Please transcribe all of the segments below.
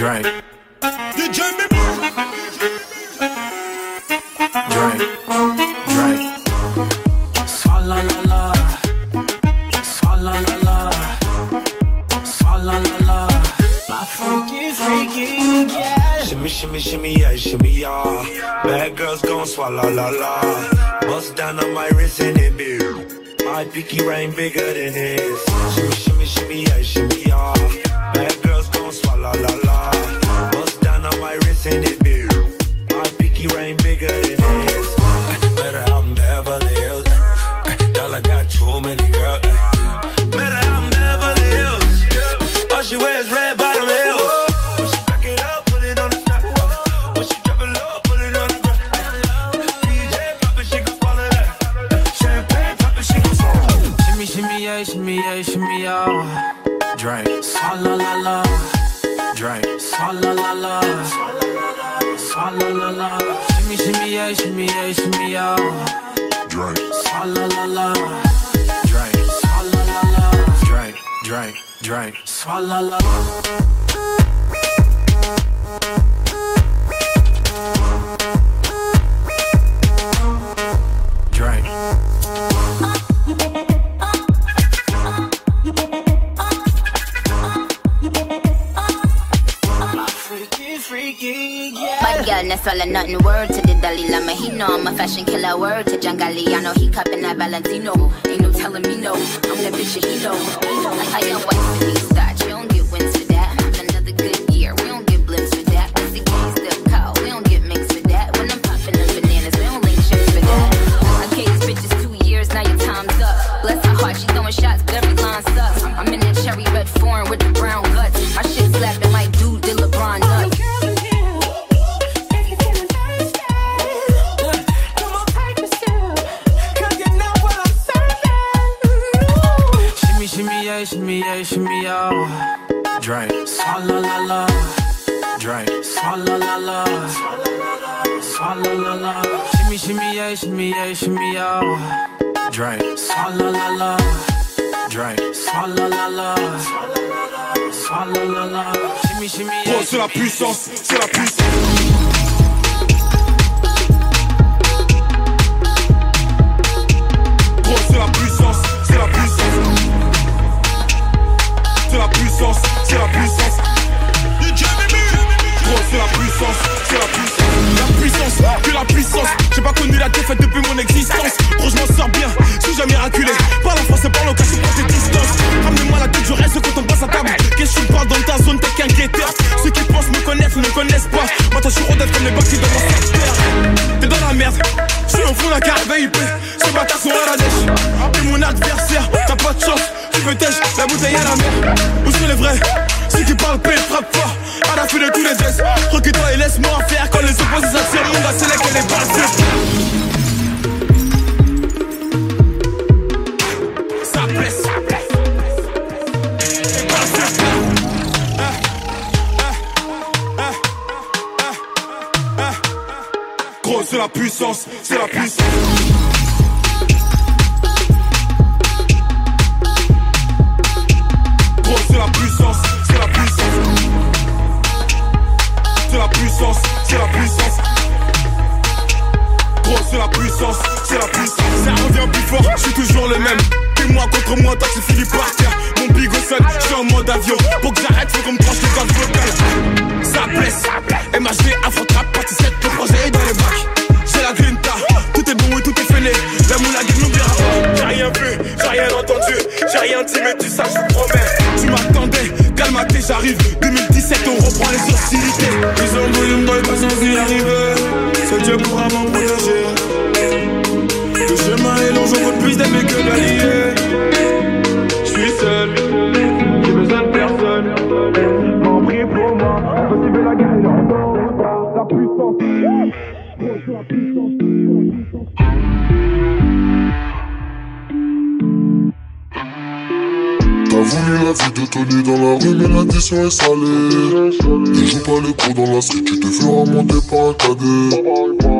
Drake. Drake. Drake. Drake. Swa la la la. Swa la la la. Swa la la la. Yeah. Shimmy shimmy shimmy yeah shimmy yeah. Bad girls gon' swallow la la. Bust down on my wrist and it beer. My pinky ring bigger than his. Shimmy shimmy shimmy yeah shimmy. just La bouteille à la mer, où sont les vrais? Ceux qui parlent paix, frappe fort. À la fin de tous les gestes. Recule-toi et laisse-moi faire Quand les opposés s'attirent, mon gars, c'est là qu'elle est c'est la puissance, c'est la puissance. un attaque, c'est Philippe Parker. Mon bigot sonne, j'suis en mode avion. Pour que j'arrête, faut qu'on me tranche les cordes vocales. Ça blesse, MHD affrontera partie 7, le projet est dans les bacs. C'est la grinta, tout est bon et tout est fêlé. La moulague n'oubliera pas. J'ai rien vu, j'ai rien entendu, j'ai rien dit, mais tu sais, je promets. Tu m'attendais, calmaté, j'arrive. 2017, on reprend les hostilités. Ils ont voulu me donner patience d'y arriver. C'est Dieu pourra m'en. Le chemin est long, je compte plus d'aimer que d'allier. tout nu dans la rue, mais l'addition est salée. Ne joue pas les coups dans la street, tu te feras monter par un cadet.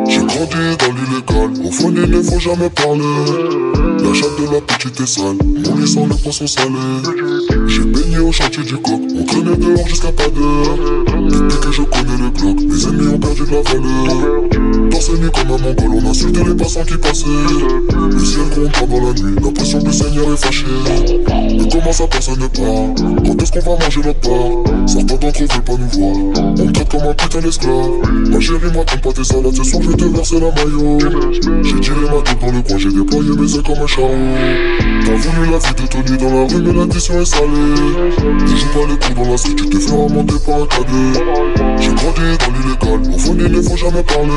J'ai grandi dans l'illégal, au fond il ne faut jamais parler la chatte de la petite est sale, mon lit sans le poisson salé. J'ai baigné au chantier du coq, on traînait dehors jusqu'à pas d'heure. Depuis que je connais le bloc, mes ennemis ont perdu de la valeur. Torse nu comme un mongol, on insultait les passants qui passaient. Le ciel gronde dans la nuit, l'impression que le Seigneur est fâché. Mais comment ça personne ne parle Quand est-ce qu'on va manger notre part? Certains d'entre eux veulent pas nous voir, on me traite comme un putain d'esclave. Ma chérie, moi, comme pas tes salades, ce soir je vais te verser la maillot. J'ai tiré ma tête dans le coin, j'ai déployé mes ailes comme un chat. T'as voulu la vie de Tony dans la rue, mais l'addition est salée. Ne joue pas les coups dans la street, tu te feras monter par un cadet. J'ai grandi dans l'illégal, au fond il ne faut jamais parler.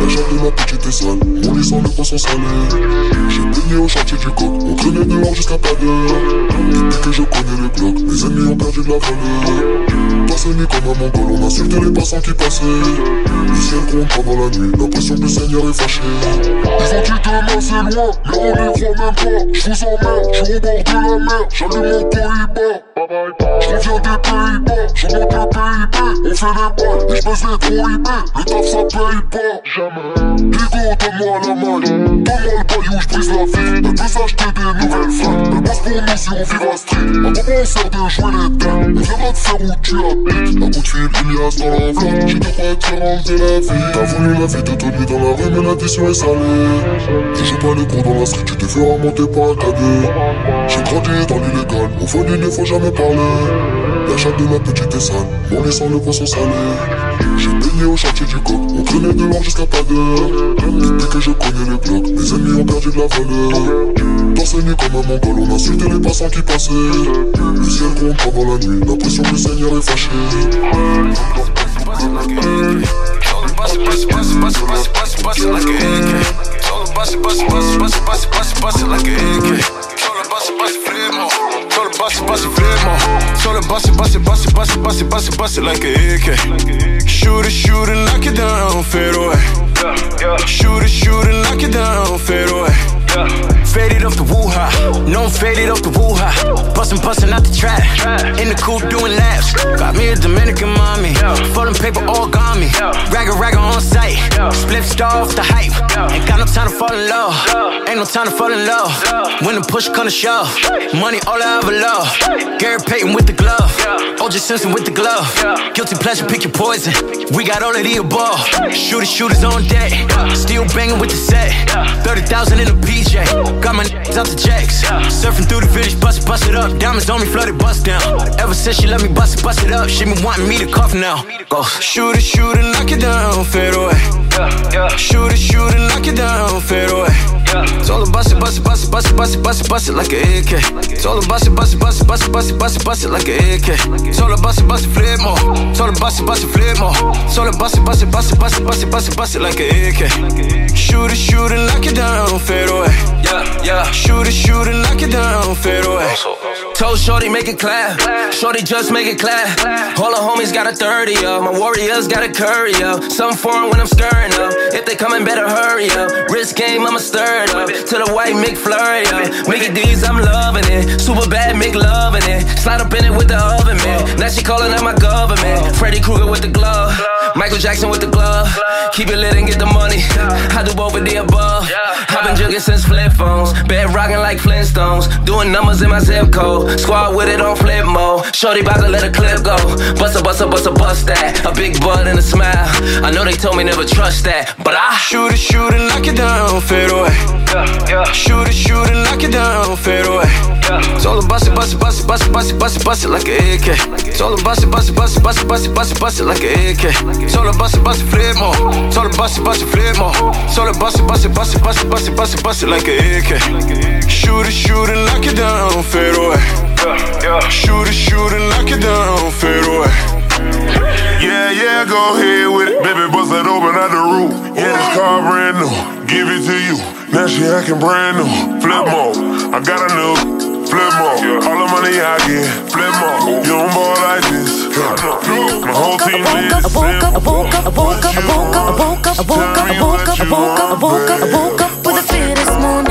La chatte de la petite est sale, mon lit sent le poisson salé. J'ai baigné au chantier du coq, on traînait dehors jusqu'à pas d'heure. Depuis que je connais le bloc, mes ennemis ont perdu de la valeur. Nuit comme un mongol, on insultait les passants qui passaient. Le ciel gronde pendant la nuit, l'impression que le Seigneur est fâché. Ils ont dit demain c'est loin, mais on y croit même pas. Je vous emmerde, je suis au bord de la mer, j'allume mon Pays-Bas. Je reviens des Pays-Bas, je monte le PIB, on fait des balles, et je baisse les trop IB, le taf ça paye pas. Jamais. Digo, donne-moi la maille, donne-moi le paillou, je brise la vie. Elle peut s'acheter des nouvelles fringues, elle bosse pour nous si on vit à street. À moment on sert de jouer les têtes, on viendra te faire où tu habites. Un coup de fil, Ilias dans l'enveloppe, j'ai te crois te rendre la vie. T'as voulu la vie de Tony dans la rue, mais l'addition est salée. Tu joues pas les cours dans la street, tu te feras monter par un cadet. J'ai grandi dans l'illégal, au fond il ne faut jamais parler. La chatte de la petite est sale, mon lit sent le poisson salé. J'ai baigné au chantier du coq, on traînait dehors jusqu'à pas d'heure. Depuis que je connais le bloc, mes ennemis ont perdu de la valeur. Ce nuit comme un mongol, on insultait les passants qui passaient. Le ciel gronde pendant la nuit, l'impression que le Seigneur est fâché. Bust it, bust it, bust it, bust it, bust it, bust it, bust it, flip my Told her bust it, bust it, bust it, bust it, bust it, bust it, bust it like a AK. Shoot it, shoot it, knock it down, fade away. Shoot it, shoot it, knock it down, fade away. Faded off the woo-ha, no I'm faded off the woo-ha Bustin', bustin' out the trap, in the coupe doing laps. Got me a Dominican mommy, folding paper all got me Ragga, ragga on sight, split star off the hype. Ain't got no time to fall in love, ain't no time to fall in love. When the push come to shove, money all I ever love. Gary Payton with the glove, OJ Simpson with the glove. Guilty pleasure, pick your poison, we got all of the above. Shooters, shooters on deck, still banging with the set. 30,000 in a PJ, got my niggas out the jacks. Surfing through the village, bust it, bust it up. Diamonds on me, flooded, bust down. Ever since she let me bust it, bust it up She been wanting me to cuff now. Go. Shoot it, shoot it, knock it down, fade away. Shoot it, shoot it, knock it down, fade away Told her bust it, bust it, bust it, bust it, bust it, bust it, bust it like an AK. Told her bust it, bust it, bust it, bust it, bust it, bust it, bust it like an AK. Told her bust it, bust it, flip more. Told her bust it, bust it, flip more. Told her bust it, bust it, bust it, bust it, bust it, bust it, bust it like an AK. Shoot it, shoot it, knock it down, fade away. Yeah, yeah. Shoot it, shoot it, knock it down, fade away. Told Shorty make it clap. Shorty just make it clap. All the homies got a 30 up. My warriors got a curry up. Some foreign when I'm stirring up. If they coming, better hurry up. Wrist game, I'ma stir up. To the white McFlurry up. Uh, Mickey D's, I'm loving it. Super bad, Mick loving it. Slide up in it with the oven, man. Now she calling out my government. Freddy Krueger with the glove. Michael Jackson with the glove. Keep it lit and get the money. I do both of the above. I've been jugging since flip phones. Bed rocking like Flintstones. Doing numbers in my zip code. Squad with it on flip mode. Shorty bout to let a clip go. Bust a bust a bust a bust that. A big butt and a smile. I know they told me never trust that. But I shoot it, shoot it, knock it down, fade away. Shoot it, shoot it, knock it down, fade away. Told bust it, bust it, bust it, bust it, bust it, bust it, bust it like an AK. Told her bust it, bust it, bust it, bust it, bust it, bust it, bust it like an AK. Told her bust it, bust it, flip more. Told her bust it, bust it, flip more. Told her bust it, bust it, bust it, bust it, bust it, bust it, bust it like an AK. Shoot it, shoot it, knock it down, fade away. Shoot it, shoot it, knock it down, fade away. Yeah, yeah, go ahead with it. Baby, bust that open out the roof. Yeah, this car brand new. Give it to you. Now she acting brand new. Flip mode. I got a new. Flip mode. All the money I get. Flip mode. You don't ball like this. My whole team I is. woke up, I woke up, I woke up, I woke up, I woke up, I woke up, I woke up, I woke up, I woke up, I woke up with a fear this morning.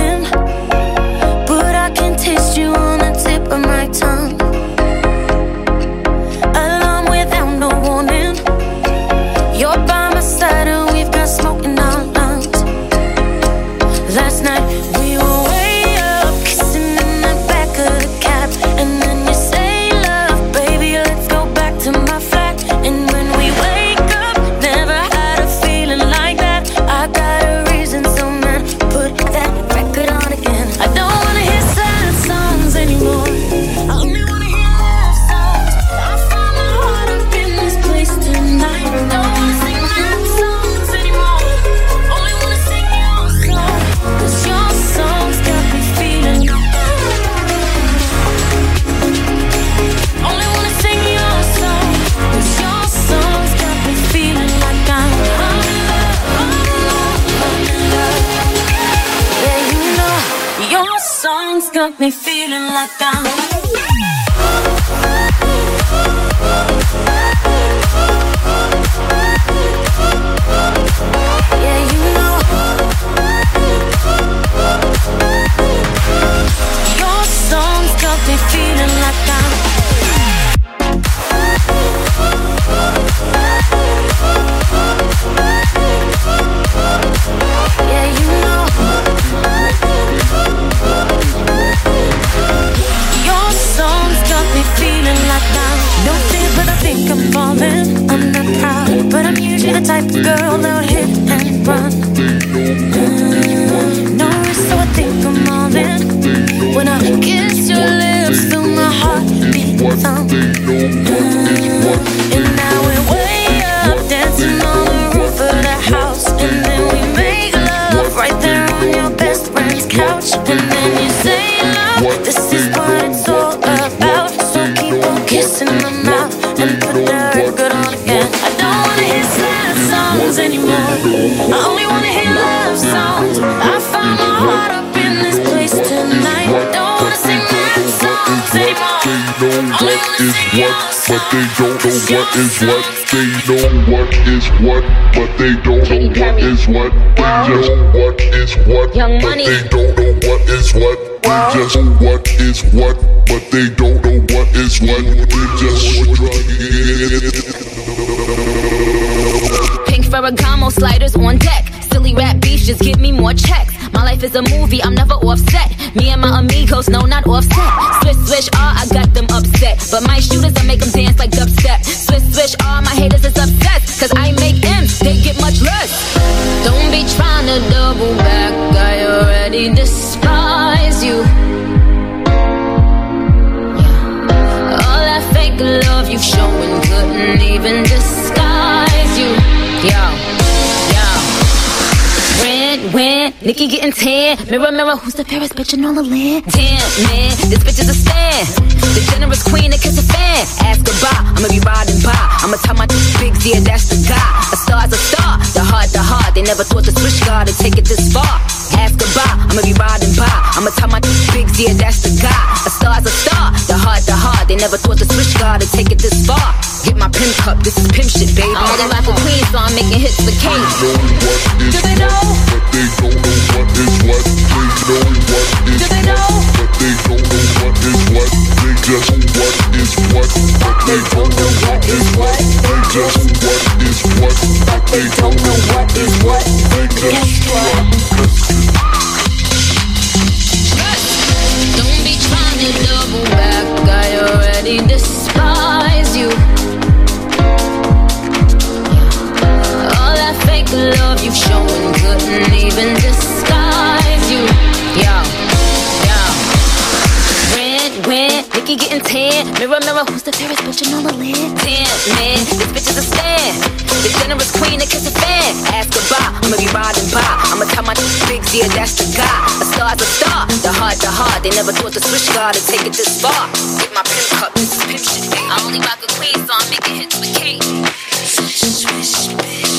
Mirror, who's the fairest bitch in all the land? Damn, man, this bitch is a stan. The generous queen that kiss a fan. Ask her bye, I'ma be riding by. I'ma tell my big yeah, that's the guy. A star's a star, the heart, the heart. They never thought the switch guard would take it this far. Ask her bye, I'ma be riding by. I'ma tell my big yeah, that's the guy. A star's a star, the heart, the heart. They never thought the switch guard would take it this far. Get my pimp cup, this is pimp shit, baby. I'm only rock for queens, so I'm making hits for kings. Do they know? But they don't know what is what. They know what is Do they know? But they don't know what is what. They just know what is what. But they don't know what is what. They just know what is what. But they don't know what is what. They just Don't even disguise you. Yo, yo. Red, when Nicki getting tan. Mirror, mirror, who's the fairest bitch in all the land? Damn, man, this bitch is a stan. The generous queen that kiss a fan. Ask bye, I'ma be riding by. I'ma tell my big yeah, that's the guy. A star's a star, the heart, the heart. They never thought the switch guard would take it this far. Get my pimp cup, this is pimp shit. I only rock a queen, so I'm making hits with Kate. Swish, swish, bitch.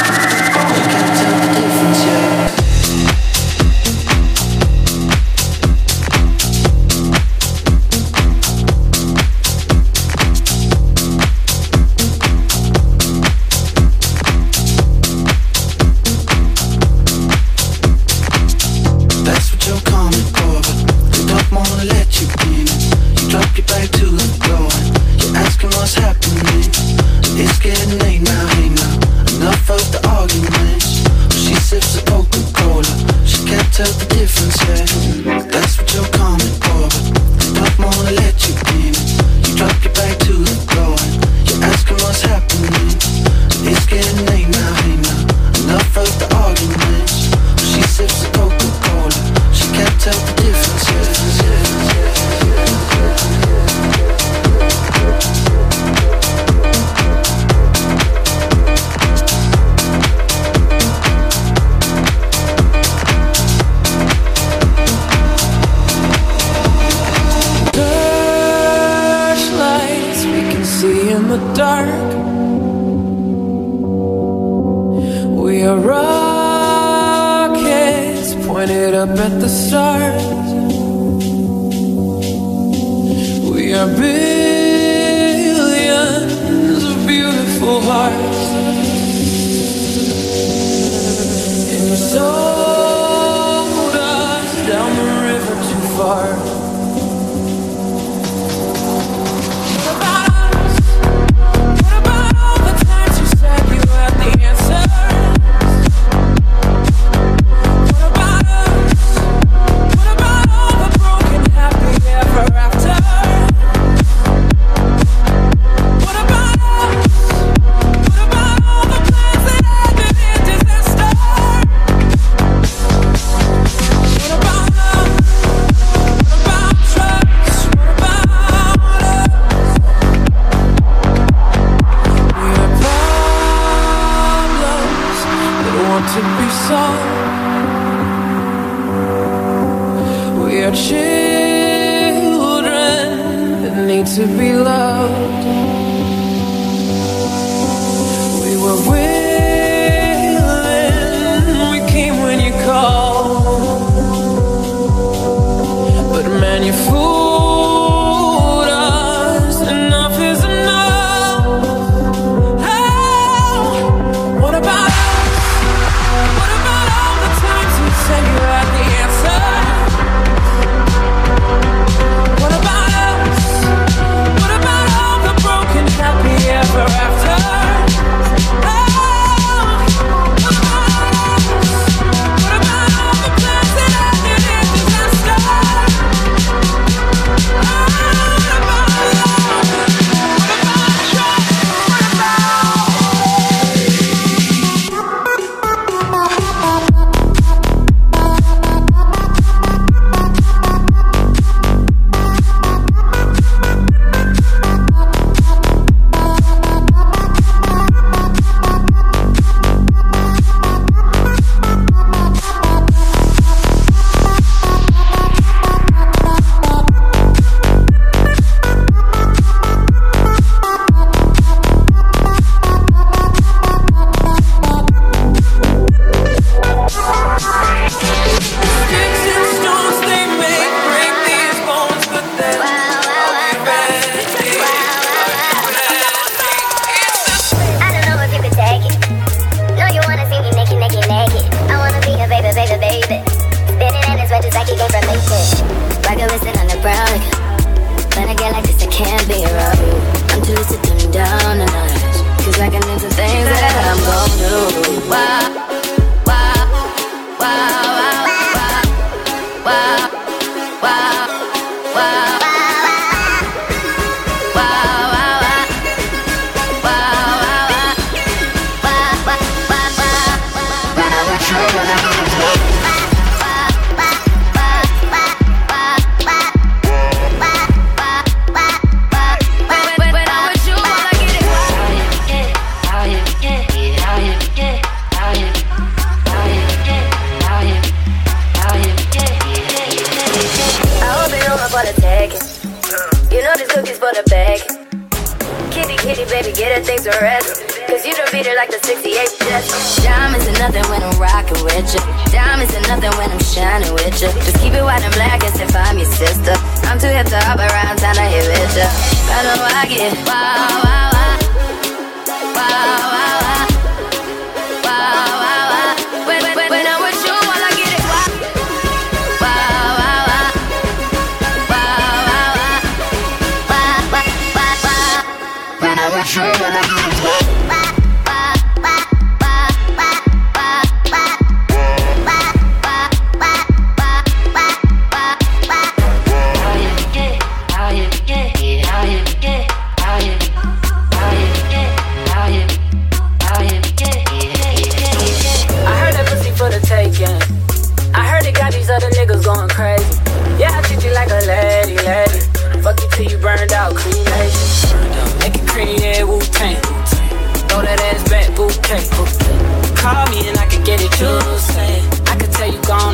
You can't tell the difference, yeah. you fool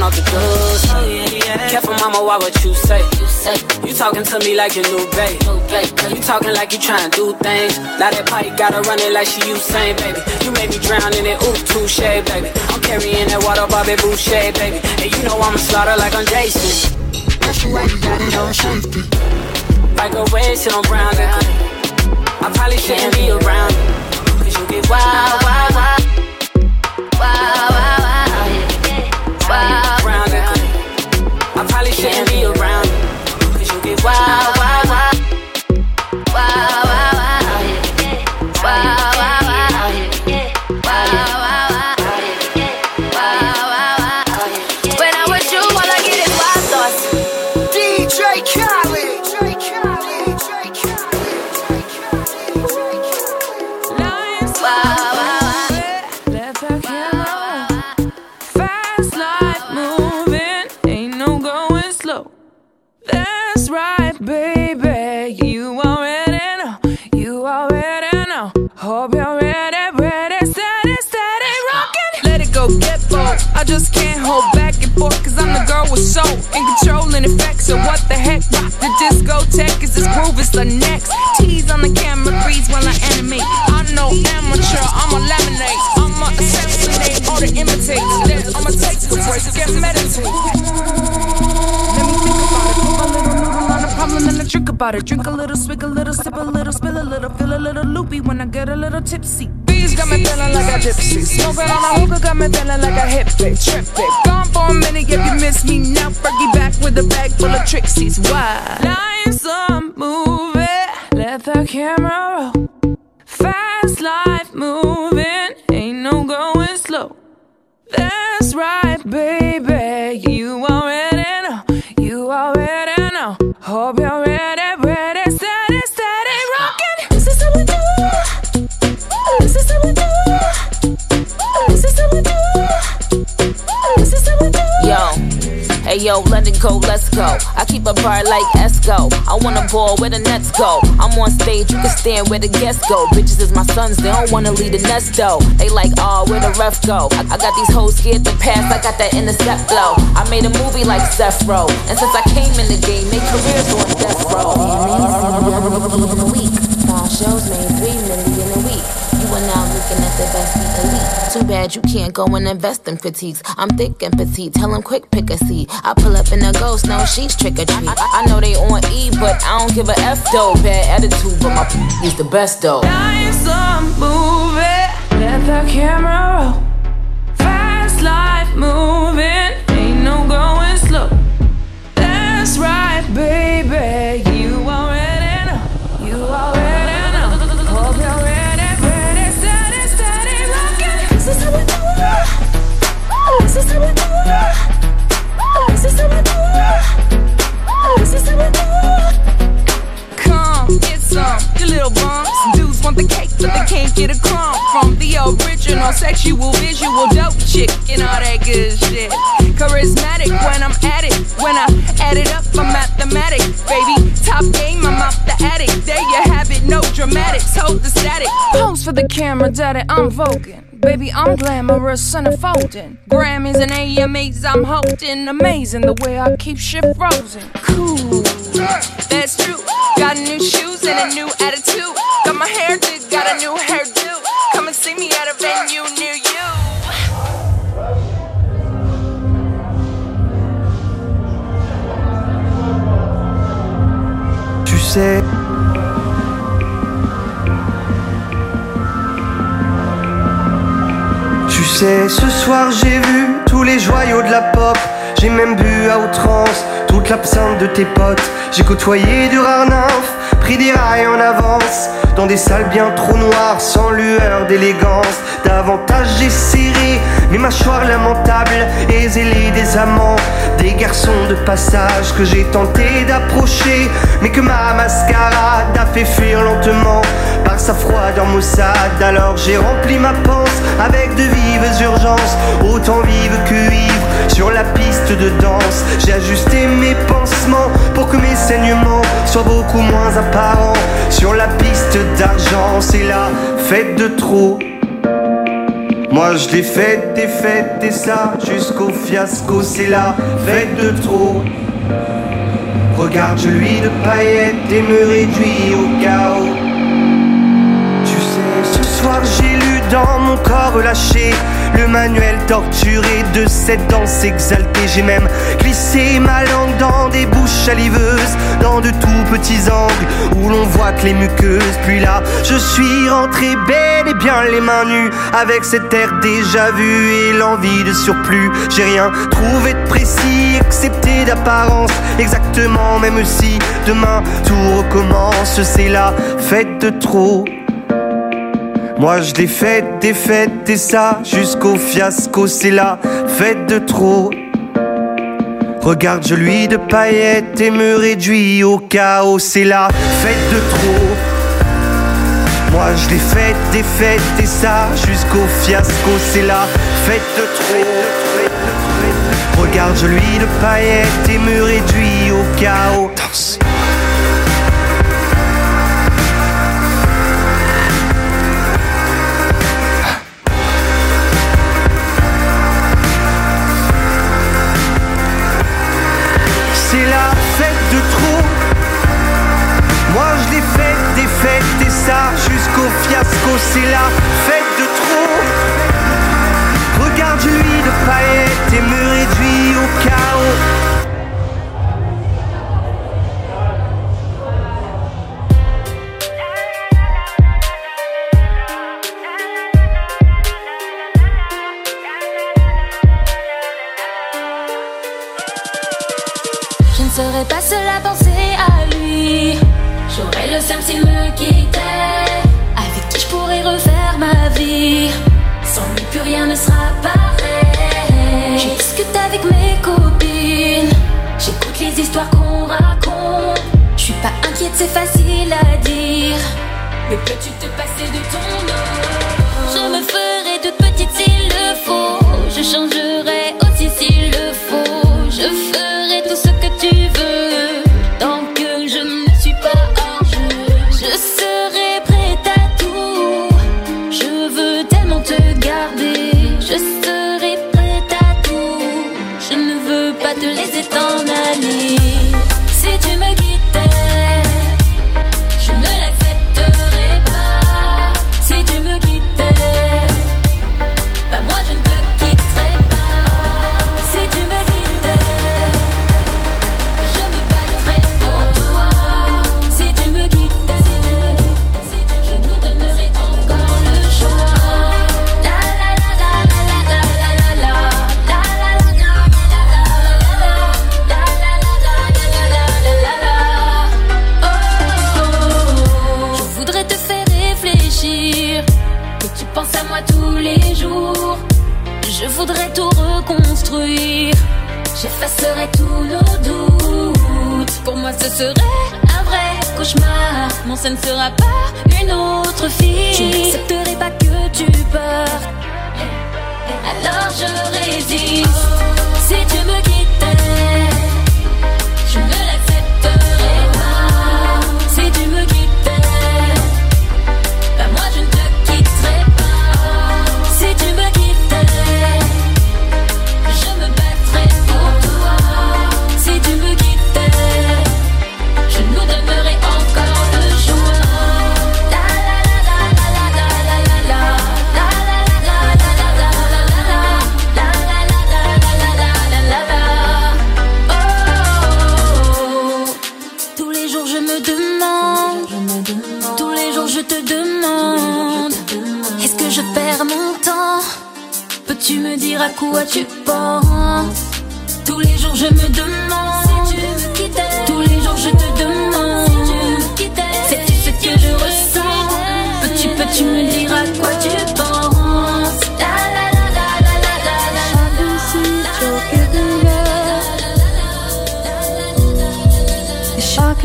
Oh, why what you say? You say you talking to me like your new babe. You talking like you trying to do things. Now that party gotta run it like she Usain, baby. You made me drown in it, ooh, touche, baby. I'm carrying that water, Bobby Boucher, baby. And you know I'ma slaughter like I'm Jason. That's why you got it on safety. Like a red shit on brown liquor. I probably shouldn't be around you. Cause you get wild, wild. Wild, wild, wild. I just can't hold back and forth, cause I'm the girl with soul and control and effect. So what the heck? Rock the discotheque is this groove, is the next. Tease on the camera, freeze while I animate. I'm no amateur, I'm a laminate. I'ma assassinate all the imitators. I'ma take the break and meditate. About it. Drink a little, swig a little, sip a little, spill a little, feel a little loopy when I get a little tipsy. Bees got me feeling like a gypsy. Smoking on a hookah got me feeling like a hippie. Trip it. Gone for a minute if you miss me now. Fergie back with a bag full of tricksies. Why? Life's a movie. Let the camera roll. Fast life moving. Ain't no going slow. That's right, baby. You already know. You already know. Hope you're Yo, it go, let's go. I keep a bar like Esco. I wanna ball where the nets go. I'm on stage, you can stand where the guests go. Bitches is my sons, they don't wanna leave the nest though. They like, oh, where the ref go? I, I got these hoes scared to pass, I got that intercept flow. I made a movie like Seth Row, and since I came in the game, make careers on death row. week. Five shows made three. Are now looking at the best the elite. Too bad you can't go and invest in critiques. I'm thick and petite, tell 'em quick pick a seat. I pull up in a ghost, no she's trick or treat. I, I know they on E, but I don't give a F though. Bad attitude, but my is the best though. Life's a movie. Let the camera roll. Fast life moving. Ain't no going bums. Want the cake, but they can't get a crumb from the original sexual visual dope chick and all that good shit. Charismatic when I'm at it. When I add it up, I'm mathematic, baby. Top game, I'm out the attic. There you dramatics. The static. Pose for the camera, daddy, I'm voguing. Baby, I'm glamorous and unfolding. Grammys and AMAs, I'm holding. Amazing the way I keep shit frozen. Cool, that's true. Got new shoes and a new attitude. Got my hair did, got a new hairdo. Come and see me at a venue near you. Tu sais. Sais, ce soir j'ai vu tous les joyaux de la pop. J'ai même bu à outrance toute l'absinthe de tes potes. J'ai côtoyé du rare nymphe, pris des rails en avance. Dans des salles bien trop noires, sans lueur d'élégance. Davantage j'ai serré mes mâchoires lamentables et zélé des amants. Des garçons de passage que j'ai tenté d'approcher, mais que ma mascarade a fait fuir lentement par sa froideur maussade. Alors j'ai rempli ma panse avec de vives urgences, autant vives que ivres sur la piste de danse. J'ai ajusté mes pansements pour que mes saignements soient beaucoup moins apparents sur la piste d'argent. C'est la fête de trop. Moi je l'ai faite et faite et ça jusqu'au fiasco, c'est la fête de trop. Regarde, je lui de paillettes et me réduis au chaos. Tu sais, ce soir j'ai lu dans mon corps relâché le manuel torturé de cette danse exaltée. J'ai même glissé ma langue dans des bouches saliveuses, dans de tout petits angles où l'on voit que les muqueuses. Puis là, je suis rentré bel et bien les mains nues avec cet air déjà vu et l'envie de surplus. J'ai rien trouvé de précis excepté d'apparence, exactement, même si demain tout recommence. C'est la fête de trop. Moi je l'ai faite, des fêtes et ça jusqu'au fiasco, c'est la fête de trop. Regarde, je lui de paillettes et me réduis au chaos, c'est la fête de trop. Moi je l'ai faite, des fêtes et ça jusqu'au fiasco, c'est la fête de trop. Regarde, je lui de paillettes et me réduis au chaos. C'est la fête de trop. Moi je l'ai faite, des fêtes et ça jusqu'au fiasco. C'est la fête de trop. Regarde lui de paillettes et me réduit au chaos. C'est facile à dire. Mais peux-tu te passer de ton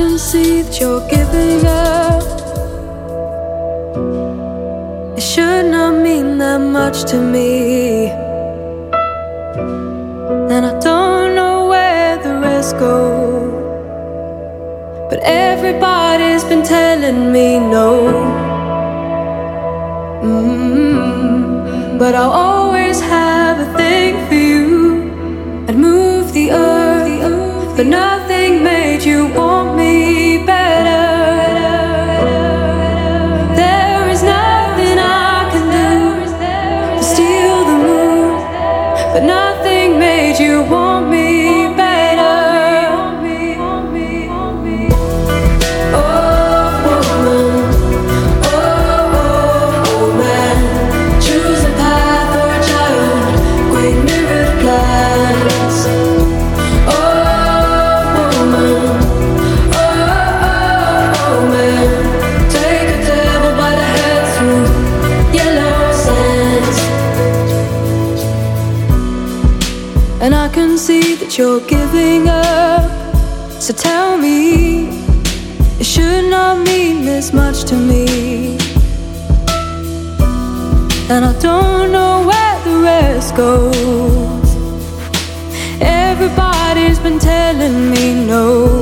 can see that you're giving up. It should not mean that much to me. And I don't know where the rest go. But everybody's been telling me no. Mm-hmm. But I'll always have a thing for you. I'd move the earth, but nothing made you want me back. up. So tell me, it should not mean this much to me. And I don't know where the rest goes. Everybody's been telling me no.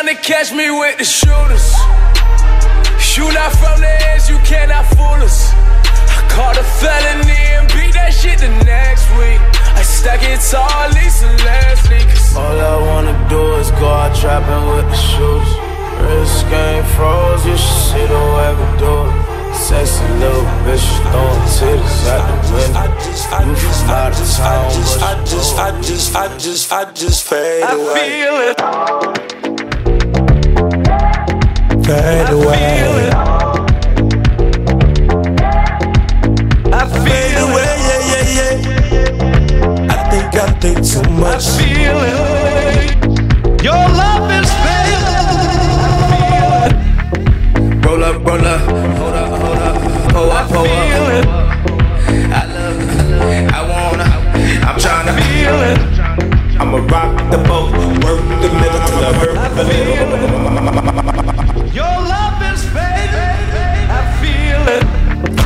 Trying to catch me with the shooters. Shoot out from the edge, you cannot fool us. I caught a felony and beat that shit the next week. I stack it tall, Lisa Leslie. Cause all I wanna do is go out trapping with the shooters. Wrist game froze, you should see the way we do it. Sexy little bitch throwing titties at the window. You from out of town, but I just, I just, I just, I just I just fade I feel it. Fade away. I feel Fade away, yeah, yeah, yeah. I think I think too much. I feel it. Your love is fake. Roll up, roll up, hold up, hold up, pull up, pull up. I love it, I wanna, I'm tryna feel it. I'ma rock the boat, work the middle till I hurt the middle.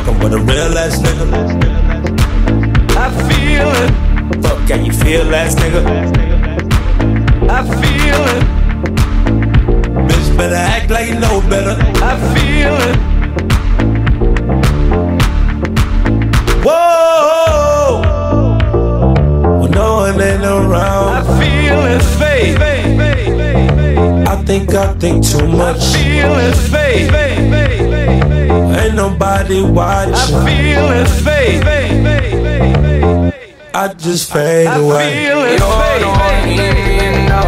Fucking with a real ass nigga. I feel it, Fuck, can you feel ass nigga? I feel it, Bitch better act like you know better. I feel it. Whoa! When no one ain't around. I feel it, fake. I think I think too much. I feel it, fake. Ain't nobody watching. I feel it, fake. I just fade I away. feel it, fake. I've been so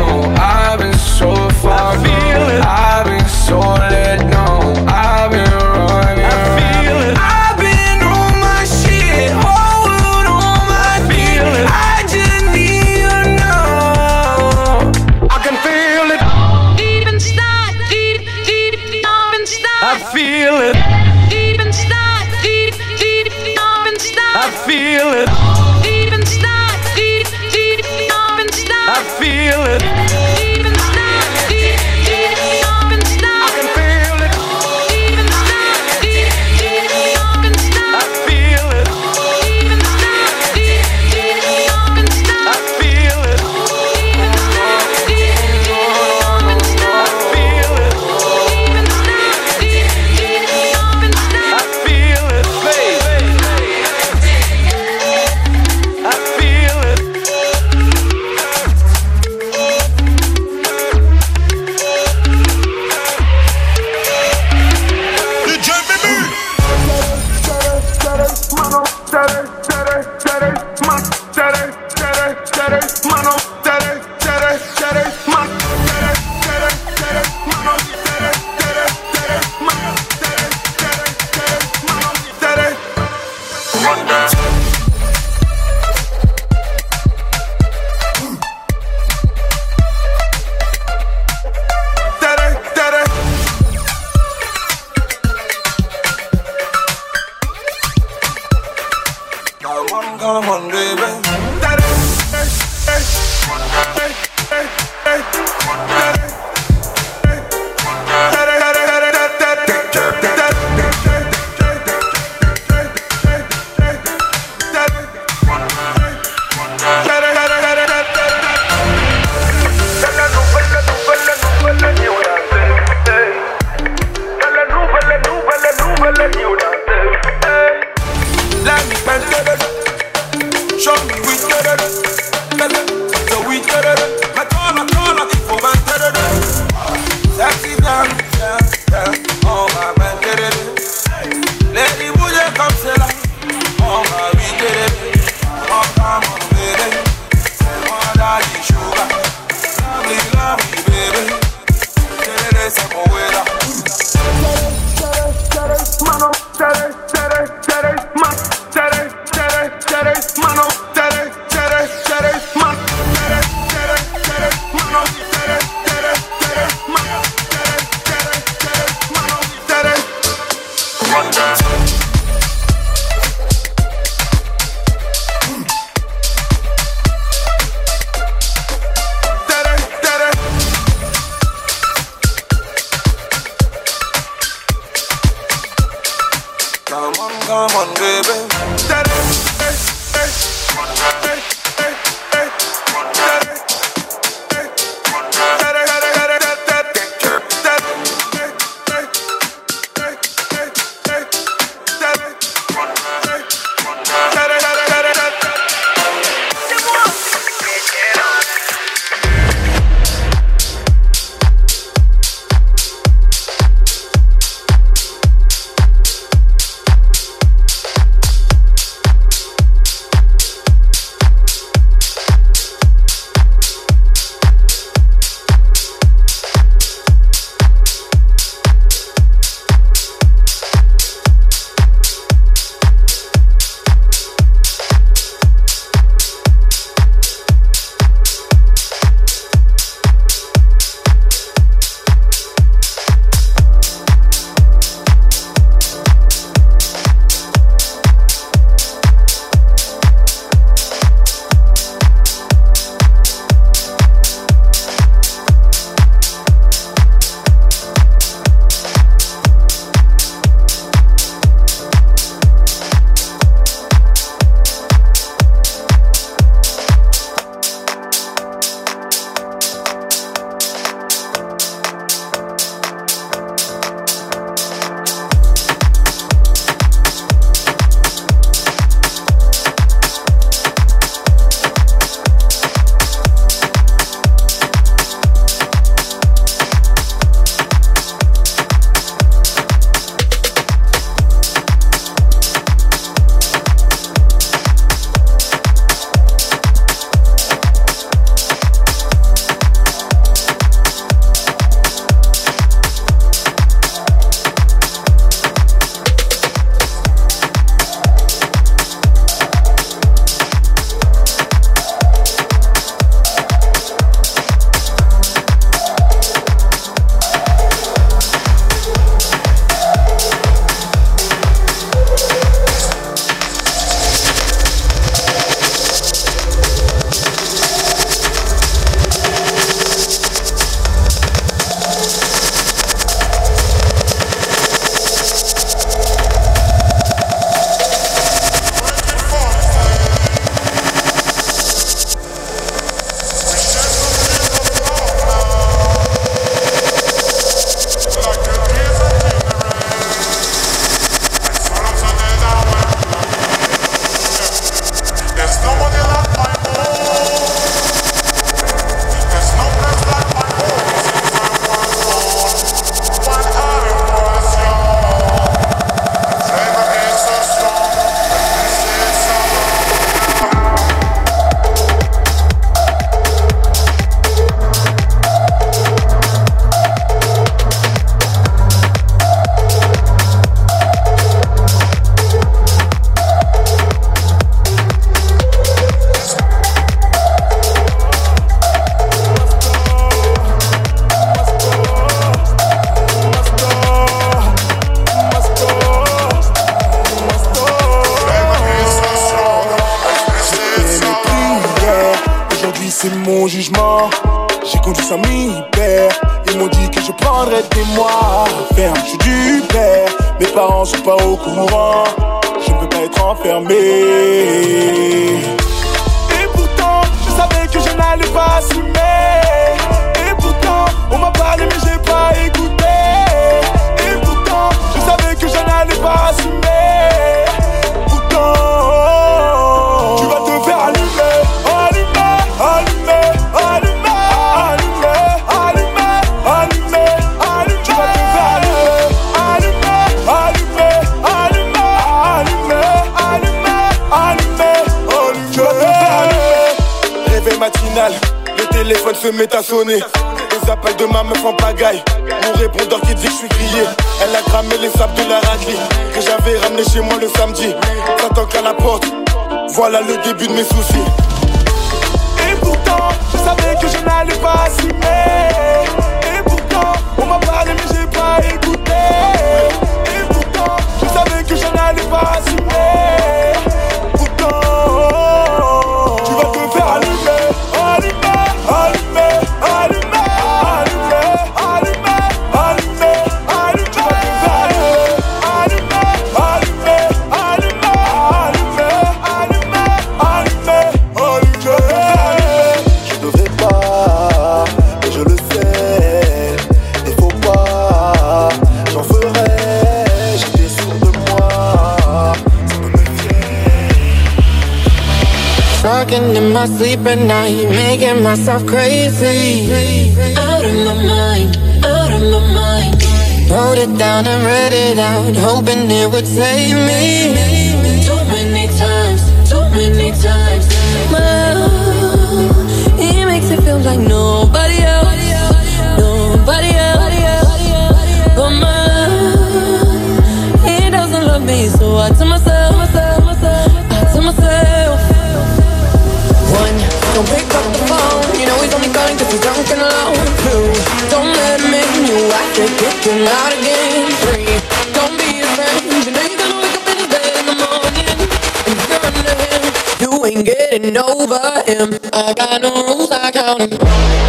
over him. I got no rules, I count him.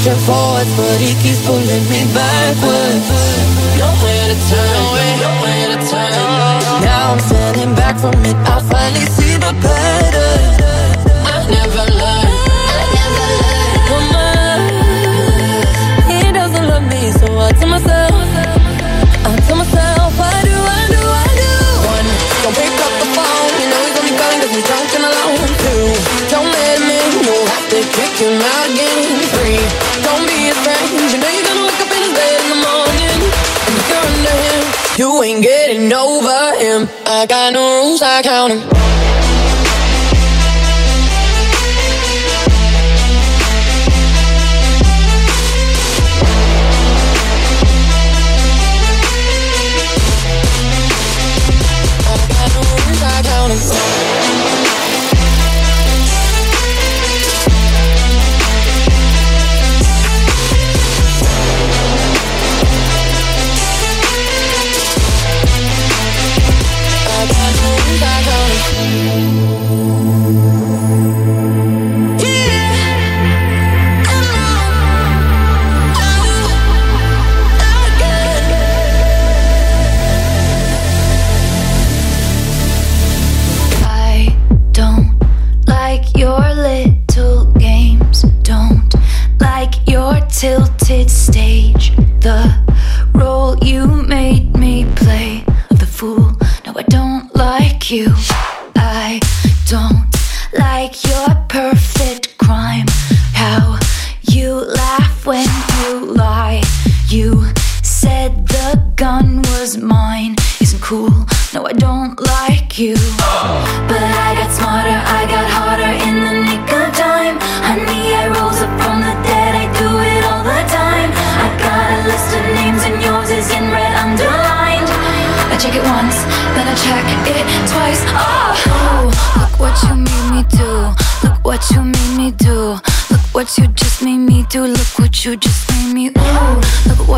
Step forwards, but he keeps pulling me backwards. Nowhere to turn, nowhere to turn. Now I'm standing back from it. I finally see the pattern. I got no rules, I count them.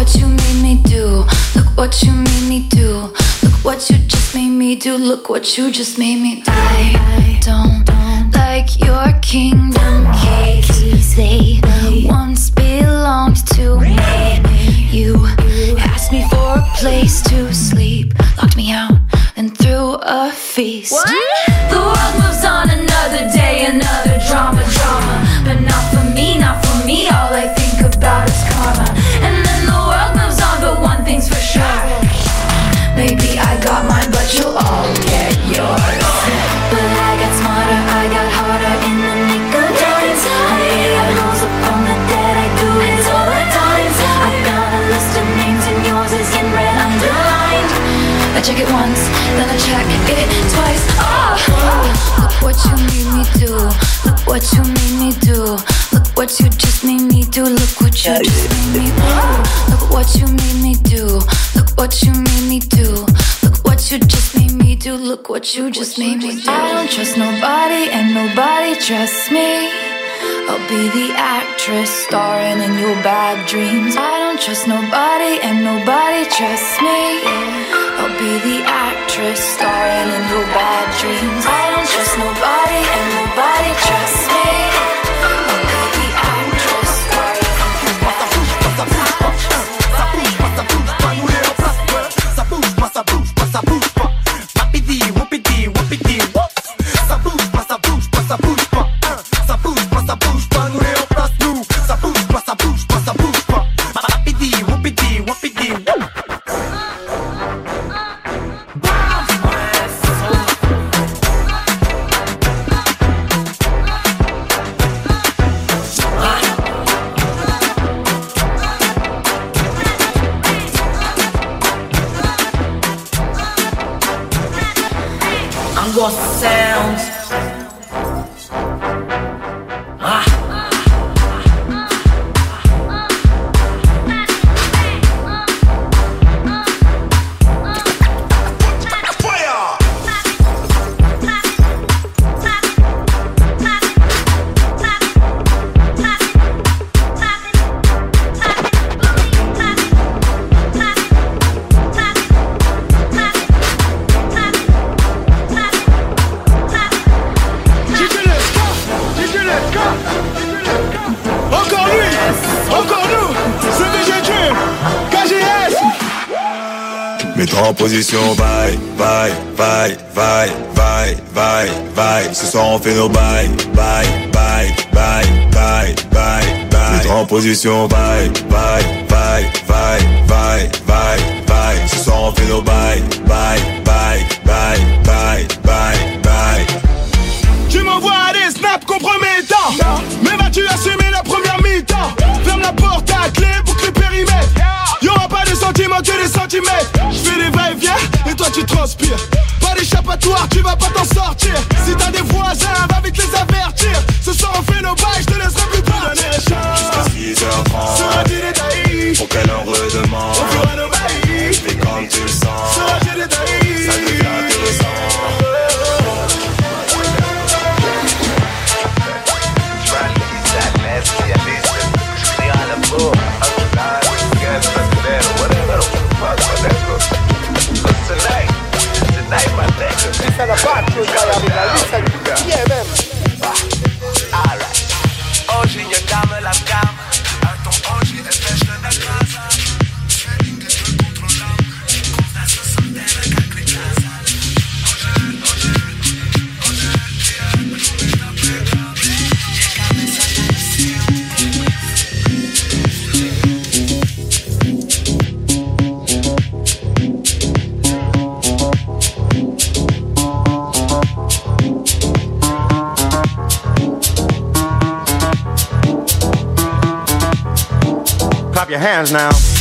What you made me do. Look what you made me do. Look what you just made me do. Look what you just made me do. I don't like your kingdom keys. They once belonged to me. You asked me for a place to sleep, locked me out, then threw a feast. The world moves on another day, another drama, drama. But not for me, not for me. All I think check it once, then I check it twice. Oh, look what you made me do. Look what you made me do. Look what you just made me do. Look what you just made me do. Look what you made me do. Look what you made me do. Look what you just made me do. Look what you just made me do. I don't trust nobody, and nobody trusts me. I'll be the actress starring in your bad dreams. I don't trust nobody, and nobody trusts me. Be the actress starring in your bad dreams. I don't trust nobody position, bye, bye, bye, bye, bye, bye, bye. Ce soir on fait nos bye, bye, bye, bye, bye, bye, bye. En position, bye, Pas d'échappatoire, tu vas pas t'en sortir. Si t'as des voisins, hands now.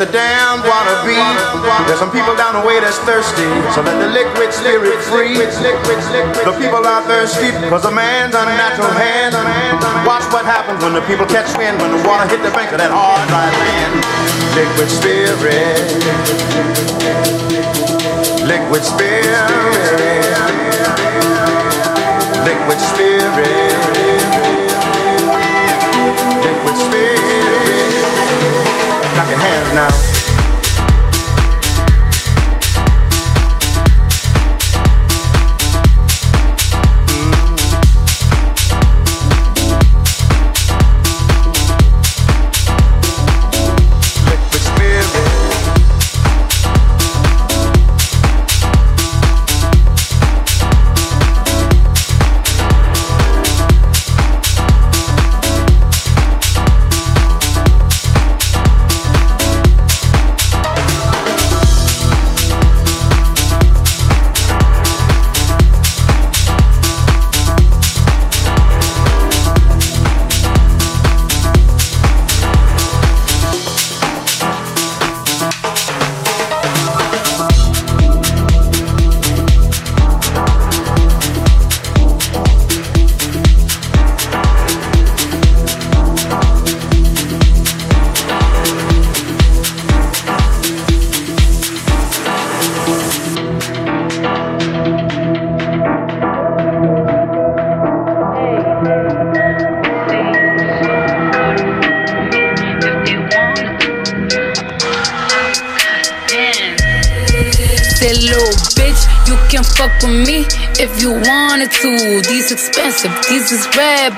The damned water be. There's some people down the way that's thirsty, so let the liquid spirit free. The people are thirsty because a man's unnatural hand. Watch what happens when the people catch wind, when the water hit the bank of that hard, dry land. Liquid spirit. Liquid spirit. Liquid spirit. Now.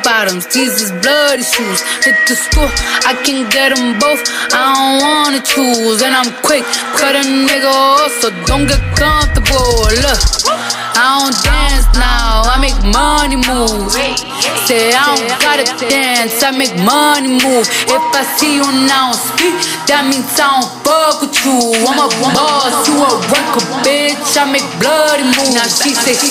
Bottoms, these is bloody shoes. Hit the school, I can get them both. I don't wanna choose, and I'm quick, cut a nigga off, so don't get comfortable. Look, I don't dance now, I make money move. Say I don't gotta dance, I make money move. If I see you now speak, that means I don't fuck with you. I'm a boss, you a worker, bitch. I make bloody moves. Now she say she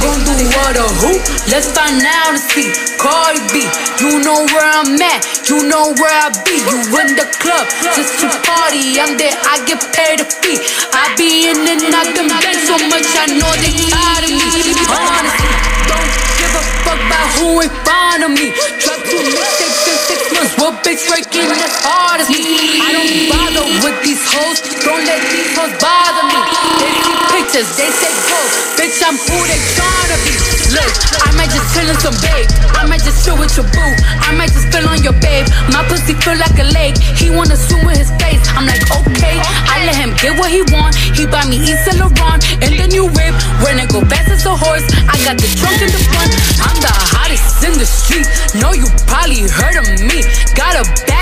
gon' do what or who? Let's find out and see. Cardi B, you know where I'm at, you know where I be. You in the club just to party. I'm there, I get paid a fee. I be in and out them bands so much, I know they tired of me. Honestly, don't give a fuck about who in front of me. Drop two mixtapes in six months. What bitch working as hard as me? I don't bother with these hoes. Don't let these hoes bother me. They see pictures, they say go. Bitch, I'm who they tryna be. Look, I might just chill in some babe. I might just chill with your boo. I might just spill on your babe. My pussy feel like a lake. He wanna swim with his face. I'm like, okay. I let him get what he want. He buy me Yves Saint Laurent and the new whip. When it go fast as a horse, I got the trunk in the front. I'm the hottest in the street. Know you probably heard of me. Got a bag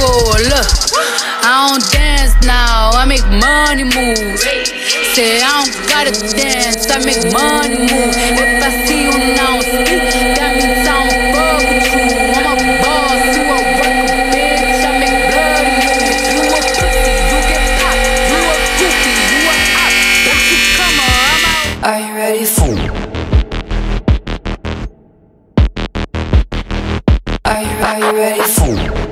Look, I don't dance now, I make money moves. Say I don't gotta dance, I make money move. If I see you now speak, that means I don't fuck with you. I'm a boss, you a worker, bitch. I make bloody moves. You a pussy, you get popped. You a goofy, you a op. Don't you come on, I'm out. Are you ready for? Are you, are you ready for?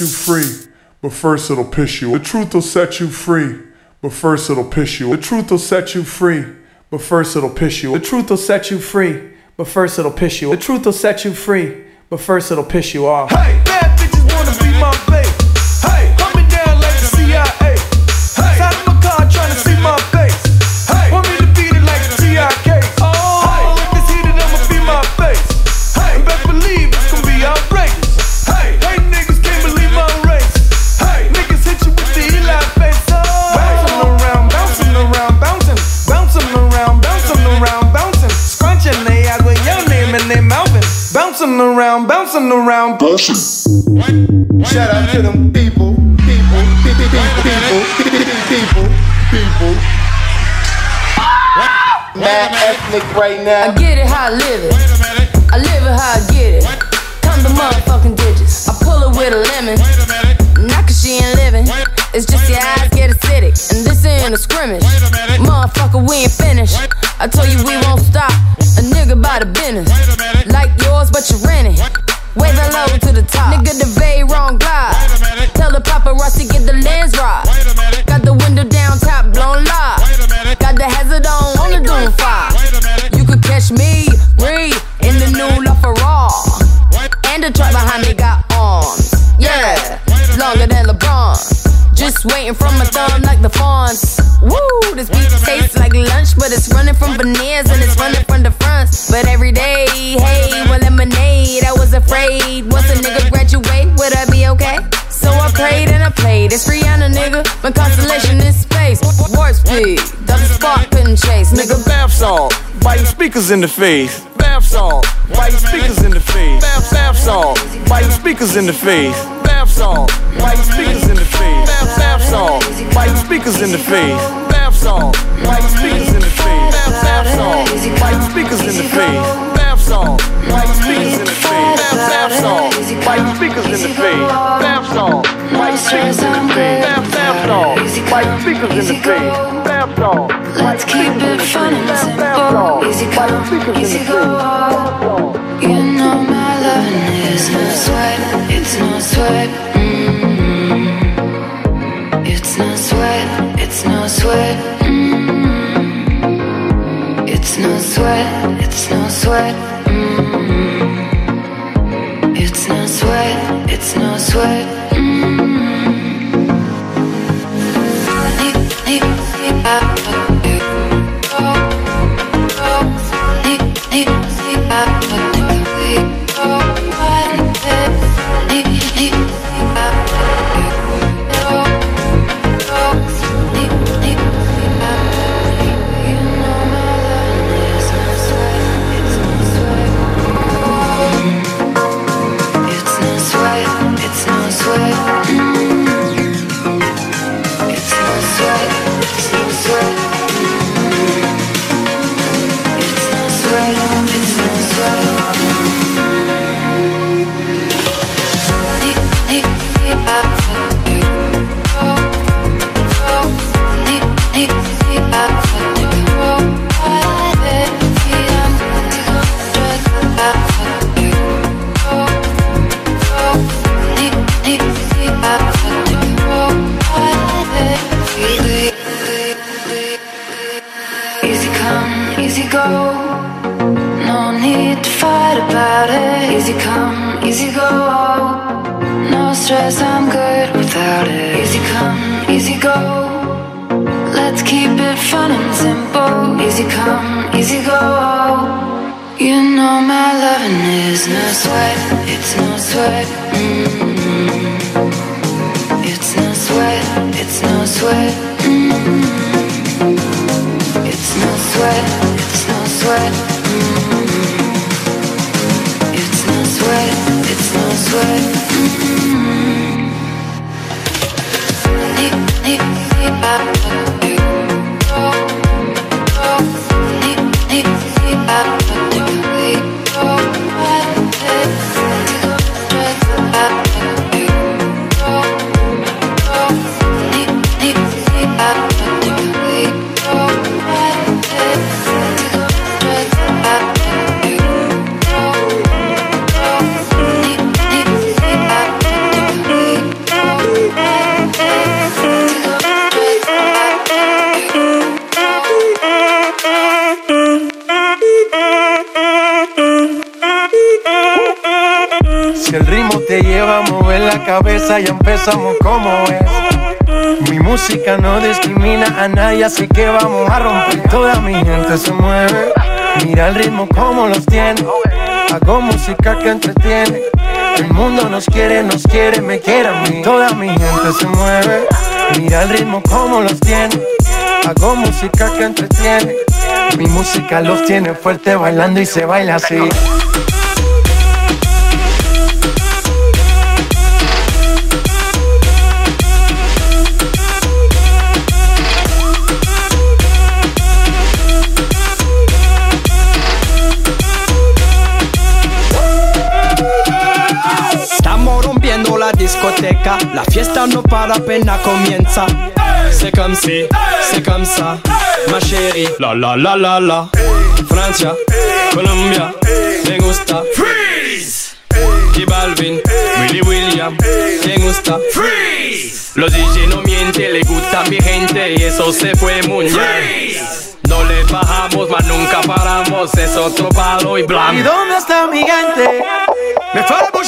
Set you free. But first it'll piss you. The truth will set you free. But first it'll piss you. The truth will set you free. But first it'll piss you. The truth will set you free. But first it'll piss you. The truth will set you free. But first it'll piss you off. Hey, bad bitches wanna be my bouncing around, bouncing around, bouncing. Shout out to them people, people, people, people, people, people, people. Mad ethnic right now. I get it how I live it. I live it how I get it. Come the motherfucking digits. I pull it with a lemon. Not cause she ain't living. It's just your eyes get acidic. And this ain't a scrimmage. Motherfucker, we ain't finished. I told you we won't stop. A nigga by the business. Like yours, but you rent it. Wave hello to the top. Nigga, the very wrong glide. Tell the paparazzi to get the lens right. Got the window down, top blown live. Got the hazard on, on the doom fire. You could catch me, breathe in the new LaFerrari. And the truck behind me got arms. Yeah, longer than LeBron. Just waiting from my thumb like the fawns. Woo, this beat tastes like lunch, but it's running from veneers and it's running from the fronts. But every day, hey, well, lemonade. I was afraid once a nigga graduate, would I be okay? So I prayed and I played. It's Rihanna, nigga. My constellation in space. Warp speed, double spark couldn't chase, nigga. Nigga, bath salt, biting speakers in the face. Bath salt, biting speakers in the face. Bath, bath salt, biting speakers in the face. Bath salt, biting speakers in the face. Bath, bath salt, biting speakers in the face. Bath salt, biting speakers in the face. Bath, bath salt, biting speakers in the face. Bath salt, biting speakers in the face. Bath, salt, biting speakers in the face. Bath salt, white speakers in the face. Bath, salt, white speakers in the face. Bath salt, Let's keep it fun and simple. Easy come, easy go. You know my loving is no sweat. It's no sweat. It's no sweat. It's no sweat. It's no sweat. It's no sweat. mm It's no sweat. It's no sweat. Mm. música los tiene fuerte bailando y se baila así. Estamos rompiendo la discoteca, la fiesta no para, pena comienza comme si, hey c'est comme ça, hey ma chérie. La la la la la, hey Francia, Colombia, me gusta. Freeze! J Balvin, Willy William, me gusta. Freeze! Los DJ no mienten, le gusta mi gente y eso se fue muy bien. No le bajamos, mas nunca paramos, es otro palo y blanco. ¿Y dónde está mi gente? Me falta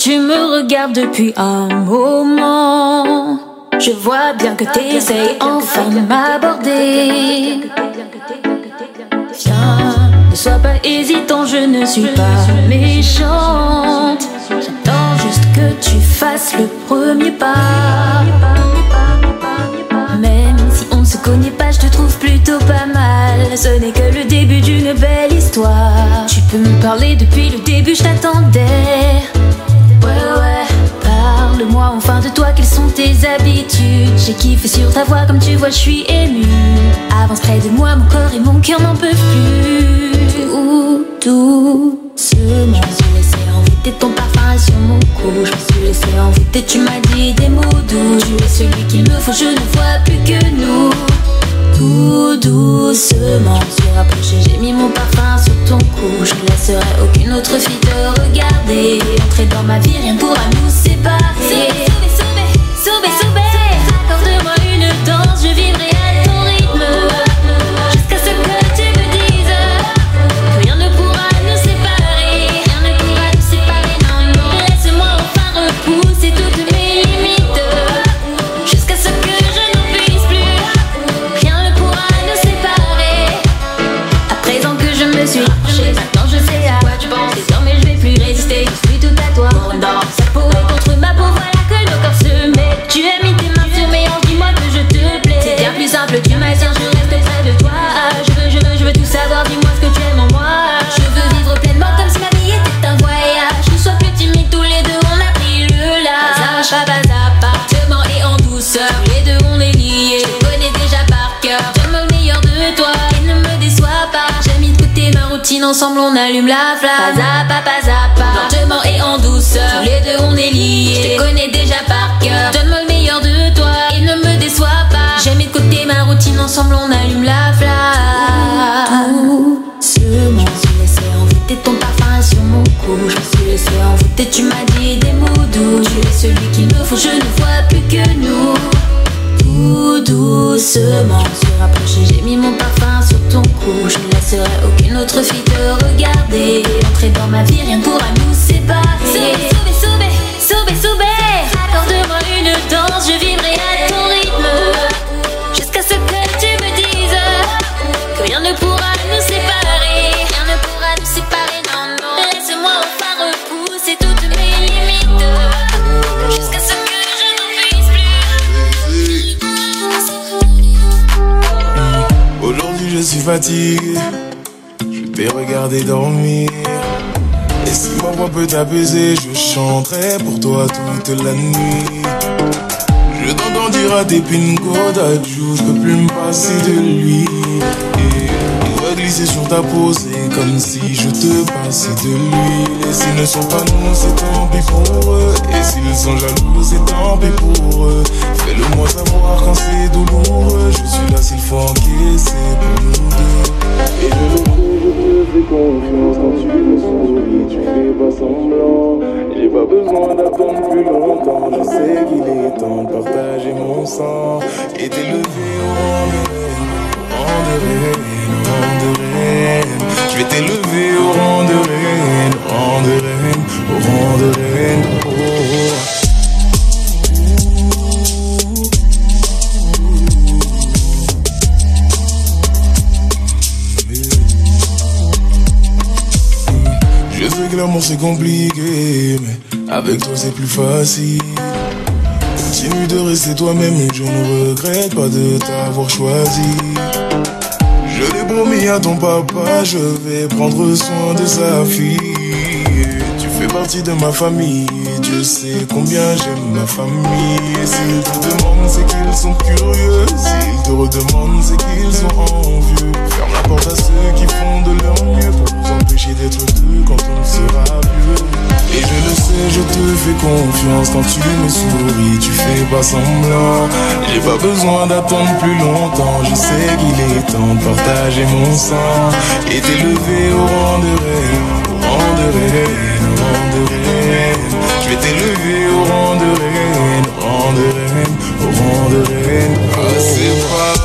tu me regardes depuis un moment. Je vois bien que t'essayes enfin de m'aborder. Viens, ne sois pas hésitant, je ne suis pas méchante. J'attends juste que tu fasses le premier pas. Même si on se connaît pas, je te trouve plutôt pas mal. Ce n'est que le début d'une belle histoire. Tu peux me parler depuis le début, je t'attendais. Ouais. Parle-moi enfin de toi, quelles sont tes habitudes? J'ai kiffé sur ta voix, comme tu vois, je suis émue. Avance près de moi, mon corps et mon cœur n'en peuvent plus. Tout doucement, je me suis laissé envoûter ton parfum sur mon cou. Je me suis laissé envoûter, tu m'as dit des mots doux. Tu es celui qu'il me faut, je ne vois plus que nous tout doucement se rapprocher. J'ai mis mon parfum sur ton cou. Je ne laisserai aucune autre fille te regarder. Entrer dans ma vie, rien pourra nous séparer. Ensemble on allume la flamme. Pas pas lentement et en douceur. Tous les deux on est liés, je te connais déjà par cœur. Donne-moi le meilleur de toi et ne me déçois pas. J'ai mis de côté ma routine, ensemble on allume la flamme. Doucement, je me suis laissé envoûter ton parfum sur mon cou. Je me suis laissé envoûter, tu m'as dit des mots doux. Tu es celui qu'il me faut, je ne vois plus que nous. Tout doucement, je me suis rapproché, j'ai mis mon parfum sur ton cou. Je ne laisserai aucune autre fille te regarder. Entrer dans ma vie, rien pourra nous séparer. Je t'ai regardé dormir. Et si ma voix peut t'apaiser, je chanterai pour toi toute la nuit. Je t'entends dire à tes pingo d'adjou, je peux plus me passer de lui. Et va glisser sur ta peau, c'est comme si je te passais de l'huile. Et s'ils ne sont pas nous, c'est tant pis pour eux. Et s'ils sont jaloux, c'est tant pis pour eux. Fais-le moi savoir quand c'est douloureux. Je suis là s'il faut encaisser pour nous deux. Et je le sais, je te fais confiance quand tu me souris, tu fais pas semblant. J'ai pas besoin d'attendre plus longtemps, je sais qu'il est temps de partager mon sang et t'élever au rang c'est compliqué, mais avec toi c'est plus facile. Continue de rester toi-même et je ne regrette pas de t'avoir choisi. Je l'ai promis à ton papa, je vais prendre soin de sa fille. Tu fais partie de ma famille, Dieu sait combien j'aime ma famille. S'ils te demandent, c'est qu'ils sont curieux. S'ils te redemandent, c'est qu'ils sont envieux. Porte à ceux qui font de leur mieux pour nous empêcher d'être deux quand on sera vieux. Et je le sais, je te fais confiance quand tu me souris, tu fais pas semblant. J'ai pas besoin d'attendre plus longtemps, je sais qu'il est temps de partager mon sang et t'élever au rang de reine, au rang de reine, au rang de reine. Je vais t'élever au rang de reine, au rang de reine, au rang de reine. Ah,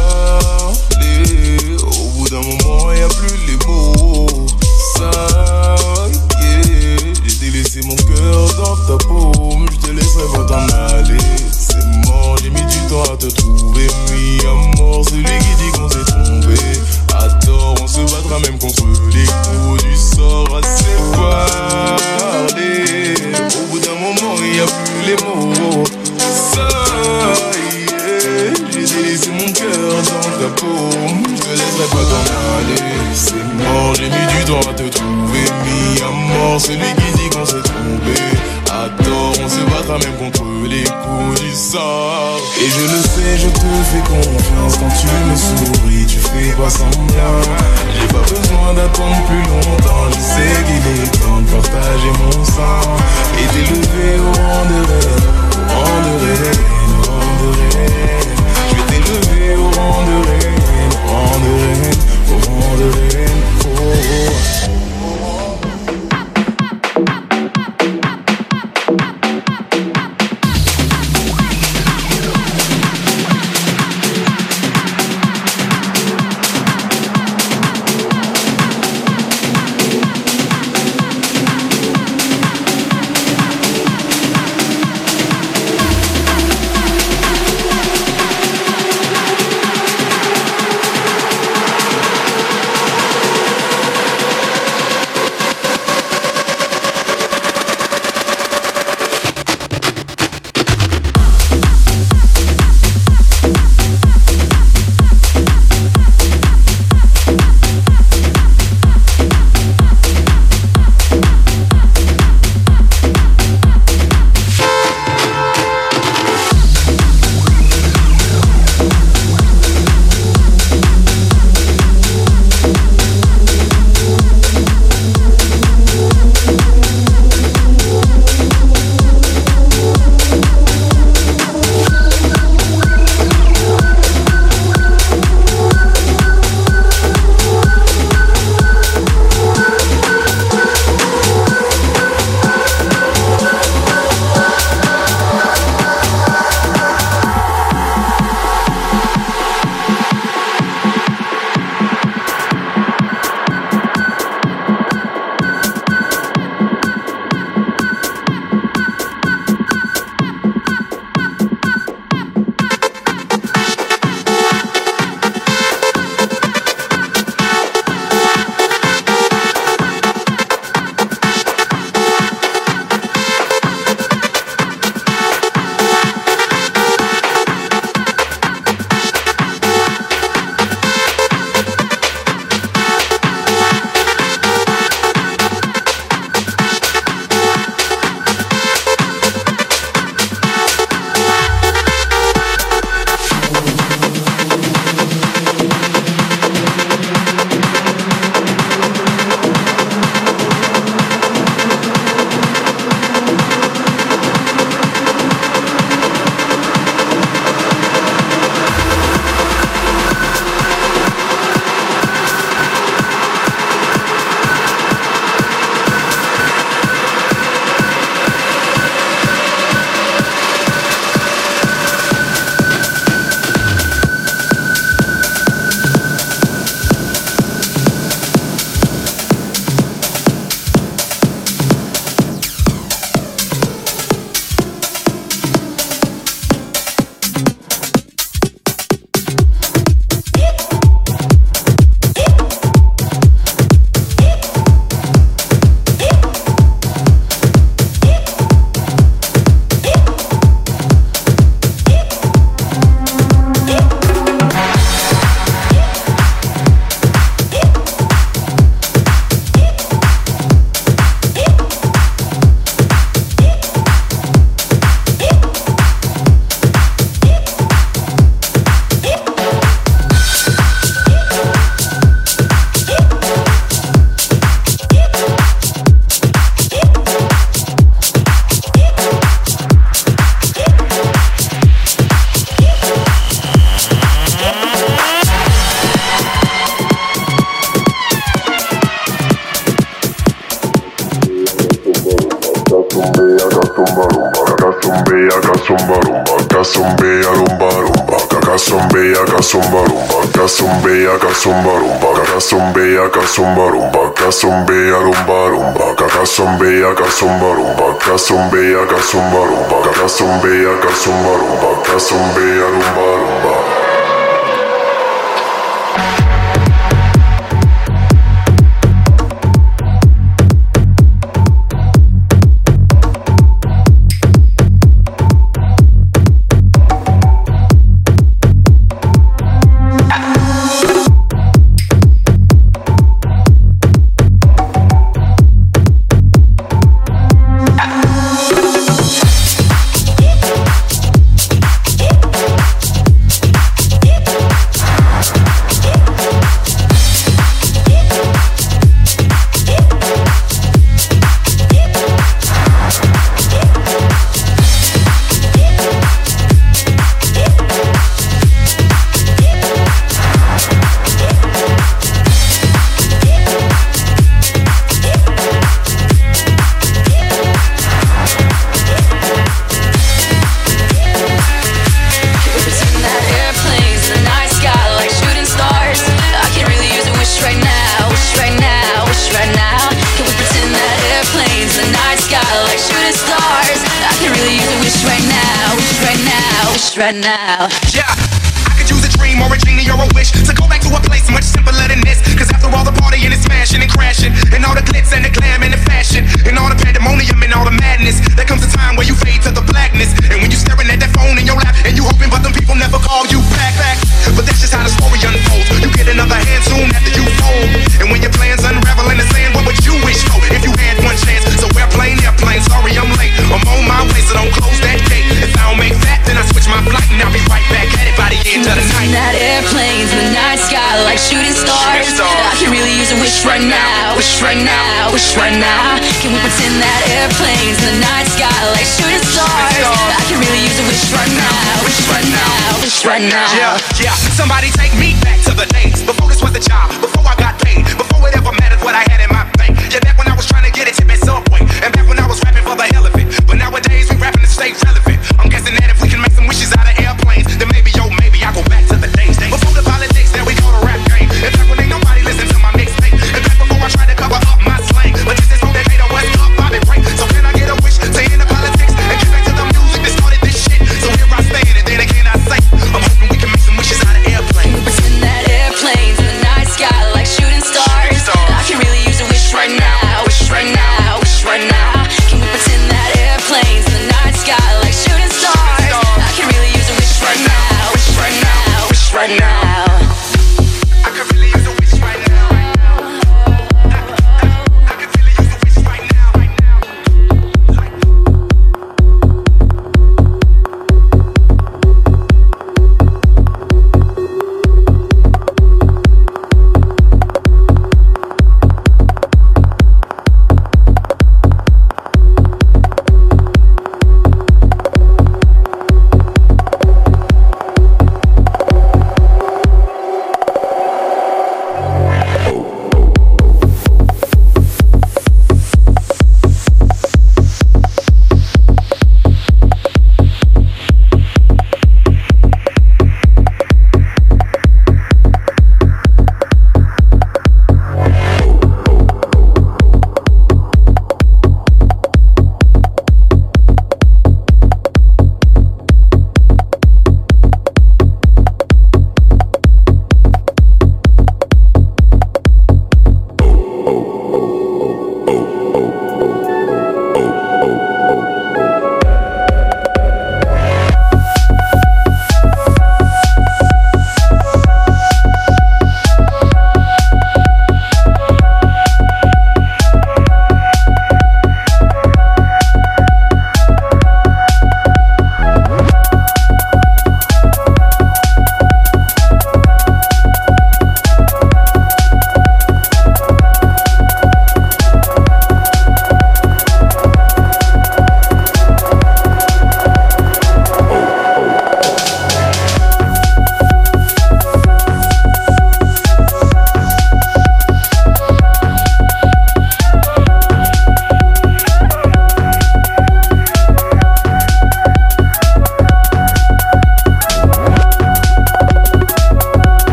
à te trouver. Mis à mort, celui qui dit qu'on s'est trompé. À tort, on se battra même contre les coups du sort. Et je le sais, je te fais confiance quand tu me souris, tu fais pas semblant. J'ai pas besoin d'attendre plus longtemps, je sais qu'il est temps de partager mon sang. Et t'élever au rang de reine, au rang de reine, au rang de reine. Je vais t'élever au rang de reine, au rang de reine, au rang de rumba, casumbeya, casumba rumba, rumba rumba.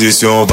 Здесь все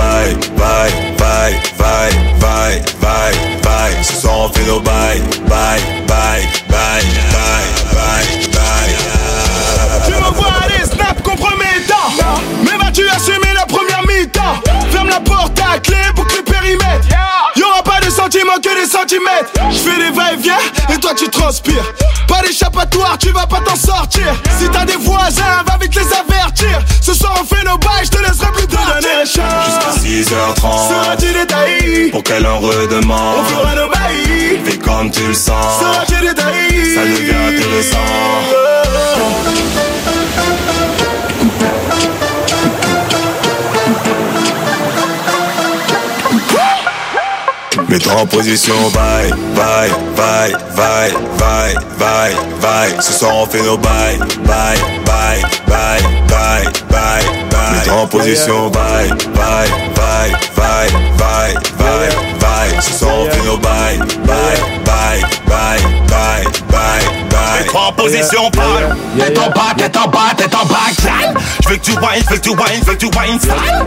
Position, bye, bye, bye, bye, bye, bye, bye. Ce soir fait nos bye, bye, bye, bye, bye, bye, bye. Mets-toi en position, bye, bye, bye, bye, bye, bye, bye. Ce soir on fait nos bye, bye, bye, bye, bye, en position, bye. Tête en bas, tête en bas, tête en bas, Jack. Je veux que tu whines, je veux que tu whines, je veux que tu whines, style.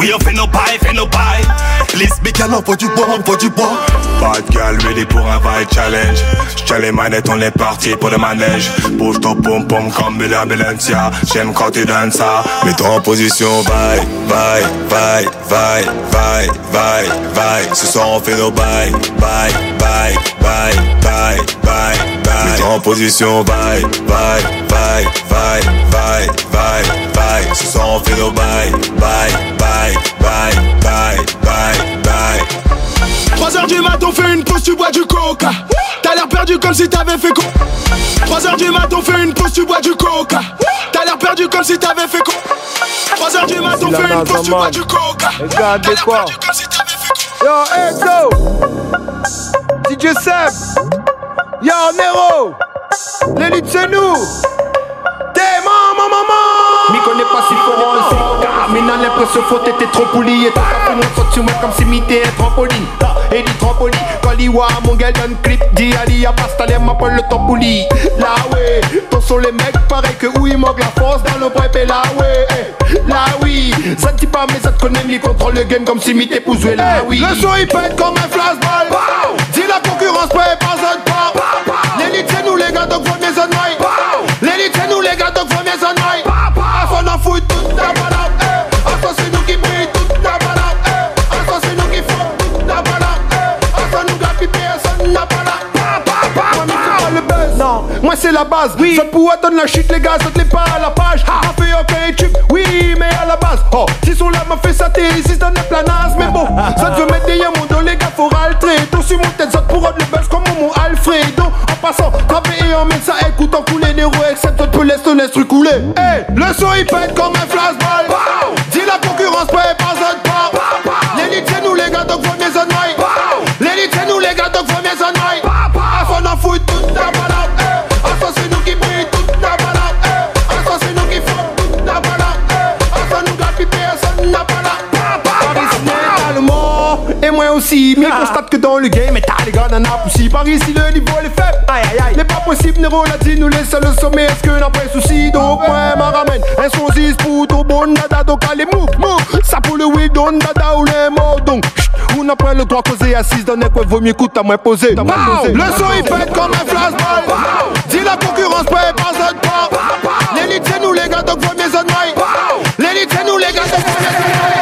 Oui, on fait nos bails, fait nos bails. Les mécanos, faut du bois, faut du bois. Bad gal ready pour un vibe challenge J'tiens les manettes, on est parti pour le manège Bouge ton pom pom comme Bella Balencia J'aime quand tu donnes ça Mets-toi en position, bye, bye, bye, bye, bye, bye, bye Ce soir on fait nos bye, bye, bye, bye, bye, bye, en position, bye, bye, bye, bye, bye, bye, bye Ce soir on fait nos bye, bye, bye, bye, bye, bye, bye 3h du mat, on fait une pause, tu bois du coca. T'as l'air perdu comme si t'avais fait quoi 3h du mat, on fait une pause, tu bois du coca. T'as l'air perdu comme si t'avais fait quoi 3h du mat, on fait une pause, tu bois du coca. Regarde quoi Yo, Edo DJ Seb Yo, Nero L'élite c'est nous. T'es maman, maman M'y connais pas si fort en n'a l'impression faut t'étais trop poli Et t'as fait mon saut sur moi comme si m'était un trampoline Ah, Et dit trampoline Kaliwa, mon gars donne clip Dit Ali, à pasta, les m'appelle le tampouli Là ouais, ton sont les mecs pareil que où il manque la force dans le bref et là ouais eh, Là oui, ça ne dit pas mais ça te connaît Il contrôle le game comme si m'était poussé là oui. Le son il pète comme un flashball. Dis la concurrence pas personne pas. L'élite c'est nous les gars donc faut mes L'élite c'est nous les gars donc faut mes oreilles On en moi c'est la base. Oui. Ça pourrait donner la chute, les gars, ça te l'est pas à la page. On fait ok, tube, oui, mais à la base. Oh, si son là m'a fait ça, t'es ici, dans la planasse. Mais bon, ça te veut mettre des mon dos, les gars, faut raltrer. Tout sur mon tête, ça te pourra de le buzz comme mon Alfredo. En passant, taper et en mettre ça, écoute, en couler des roues, except toi, tu peux laisser ton instru couler. Hey, le son il pète comme un flashball. Dis aussi, mais constate que dans le game, et t'as les gars d'un aussi. Par ici, le niveau est faible. Aïe aïe aïe. N'est pas possible, Nero dit, nous laisse le sommet. Est-ce que n'a pas souci? Donc, moi, m'a ramène. Un 6 pour tout bon dada. Donc, allez, move, move. Ça pour le weed, don dada ou les mots. Donc, chut, on n'a pas le droit causer assise dans les coins. Vaut mieux écoute, t'as moins posé. T'as moins posé. Le son, il pète comme un flashball. Dis la concurrence, pas personne pas. L'élite, c'est nous, les gars, donc faut mes oreilles. L'élite, c'est nous, les gars, donc faut mes